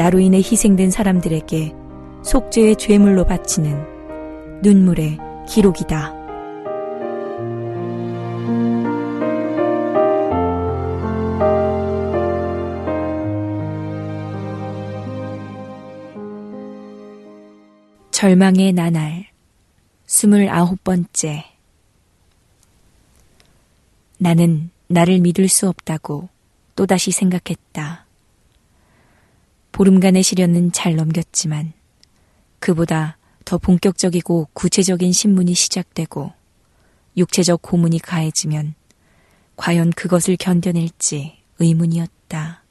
나로 인해 희생된 사람들에게 속죄의 죄물로 바치는 눈물의 기록이다. 절망의 나날 스물아홉 번째 나는 나를 믿을 수 없다고 또다시 생각했다. 보름간의 시련은 잘 넘겼지만 그보다 더 본격적이고 구체적인 신문이 시작되고 육체적 고문이 가해지면 과연 그것을 견뎌낼지 의문이었다.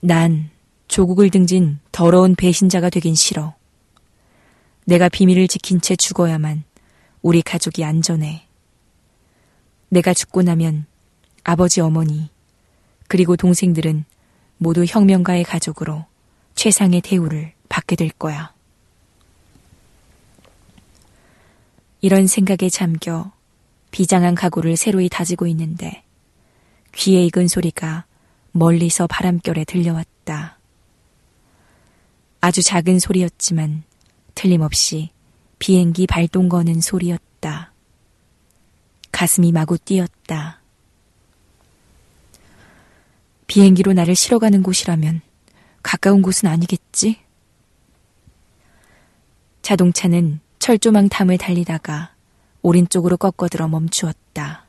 난 조국을 등진 더러운 배신자가 되긴 싫어. 내가 비밀을 지킨 채 죽어야만 우리 가족이 안전해. 내가 죽고 나면 아버지 어머니, 그리고 동생들은 모두 혁명가의 가족으로 최상의 대우를 받게 될 거야. 이런 생각에 잠겨 비장한 각오를 새로이 다지고 있는데 귀에 익은 소리가 멀리서 바람결에 들려왔다. 아주 작은 소리였지만 틀림없이 비행기 발동 거는 소리였다. 가슴이 마구 뛰었다. 비행기로 나를 실어가는 곳이라면 가까운 곳은 아니겠지? 자동차는 철조망 탐을 달리다가 오른쪽으로 꺾어들어 멈추었다.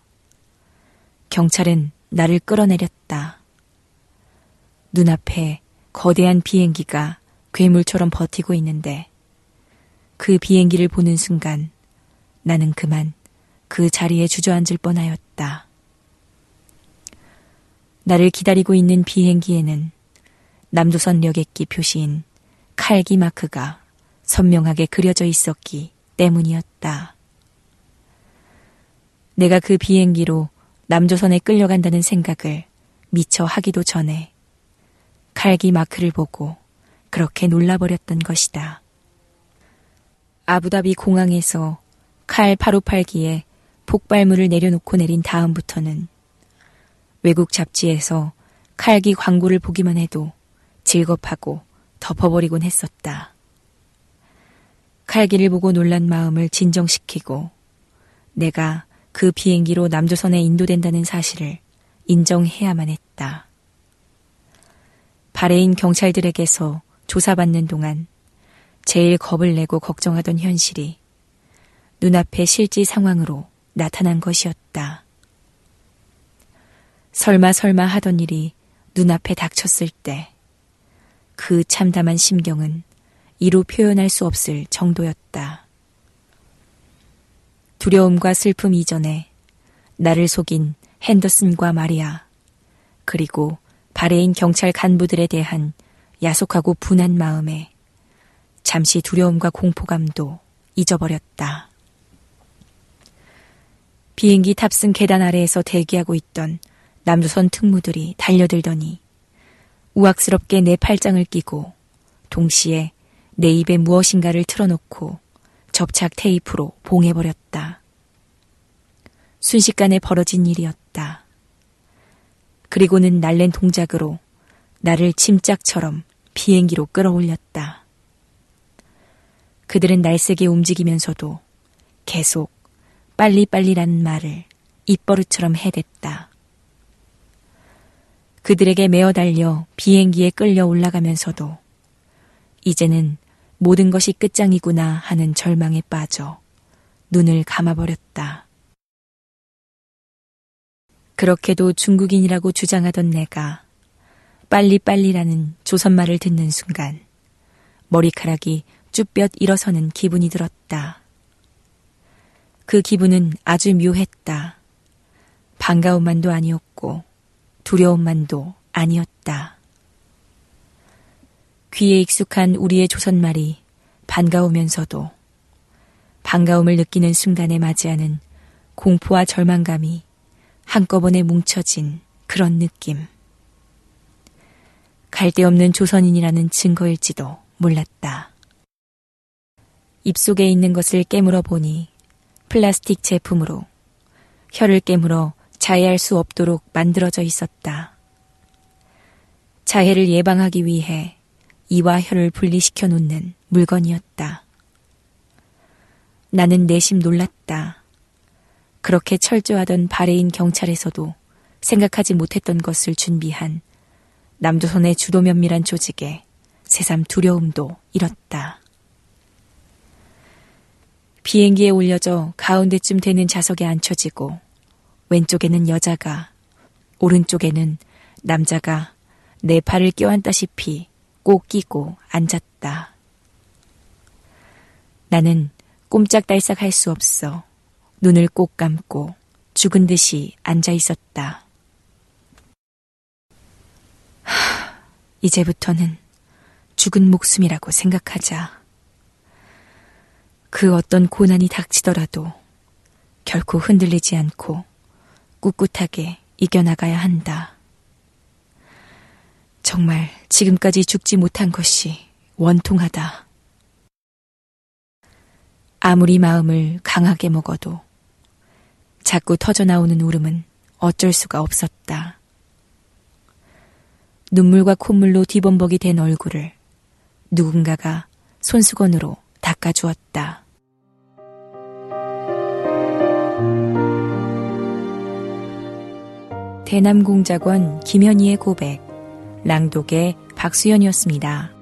경찰은 나를 끌어내렸다. 눈앞에 거대한 비행기가 괴물처럼 버티고 있는데 그 비행기를 보는 순간 나는 그만 그 자리에 주저앉을 뻔하였다. 나를 기다리고 있는 비행기에는 남조선 여객기 표시인 칼기 마크가 선명하게 그려져 있었기 때문이었다. 내가 그 비행기로 남조선에 끌려간다는 생각을 미처 하기도 전에 칼기 마크를 보고 그렇게 놀라버렸던 것이다. 아부다비 공항에서 칼 858기에 폭발물을 내려놓고 내린 다음부터는 외국 잡지에서 칼기 광고를 보기만 해도 즐겁하고 덮어버리곤 했었다. 칼기를 보고 놀란 마음을 진정시키고 내가 그 비행기로 남조선에 인도된다는 사실을 인정해야만 했다. 바레인 경찰들에게서 조사받는 동안 제일 겁을 내고 걱정하던 현실이 눈앞의 실지 상황으로 나타난 것이었다. 설마 설마 하던 일이 눈앞에 닥쳤을 때 그 참담한 심경은 이루 표현할 수 없을 정도였다. 두려움과 슬픔 이전에 나를 속인 핸더슨과 마리아, 그리고 바레인 경찰 간부들에 대한 야속하고 분한 마음에 잠시 두려움과 공포감도 잊어버렸다. 비행기 탑승 계단 아래에서 대기하고 있던 남조선 특무들이 달려들더니 우악스럽게 내 팔짱을 끼고 동시에 내 입에 무엇인가를 틀어놓고 접착 테이프로 봉해버렸다. 순식간에 벌어진 일이었다. 그리고는 날랜 동작으로 나를 침짝처럼 비행기로 끌어올렸다. 그들은 날쌔게 움직이면서도 계속 빨리빨리라는 말을 입버릇처럼 해댔다. 그들에게 메어 달려 비행기에 끌려 올라가면서도 이제는 모든 것이 끝장이구나 하는 절망에 빠져 눈을 감아버렸다. 그렇게도 중국인이라고 주장하던 내가 빨리빨리라는 조선말을 듣는 순간 머리카락이 쭈뼛 일어서는 기분이 들었다. 그 기분은 아주 묘했다. 반가움만도 아니었고 두려움만도 아니었다. 귀에 익숙한 우리의 조선말이 반가우면서도 반가움을 느끼는 순간에 맞이하는 공포와 절망감이 한꺼번에 뭉쳐진 그런 느낌. 갈데 없는 조선인이라는 증거일지도 몰랐다. 입속에 있는 것을 깨물어 보니 플라스틱 제품으로 혀를 깨물어 자해할 수 없도록 만들어져 있었다. 자해를 예방하기 위해 이와 혀를 분리시켜 놓는 물건이었다. 나는 내심 놀랐다. 그렇게 철저하던 바레인 경찰에서도 생각하지 못했던 것을 준비한 남조선의 주도 면밀한 조직에 새삼 두려움도 잃었다. 비행기에 올려져 가운데쯤 되는 좌석에 앉혀지고 왼쪽에는 여자가 오른쪽에는 남자가 내 팔을 껴안다시피 꼭 끼고 앉았다. 나는 꼼짝달싹 할 수 없어 눈을 꼭 감고 죽은 듯이 앉아 있었다. 하, 이제부터는 죽은 목숨이라고 생각하자. 그 어떤 고난이 닥치더라도 결코 흔들리지 않고 꿋꿋하게 이겨나가야 한다. 정말 지금까지 죽지 못한 것이 원통하다. 아무리 마음을 강하게 먹어도 자꾸 터져나오는 울음은 어쩔 수가 없었다. 눈물과 콧물로 뒤범벅이 된 얼굴을 누군가가 손수건으로 닦아주었다. 대남공작원 김현희의 고백, 랑독의 박수연이었습니다.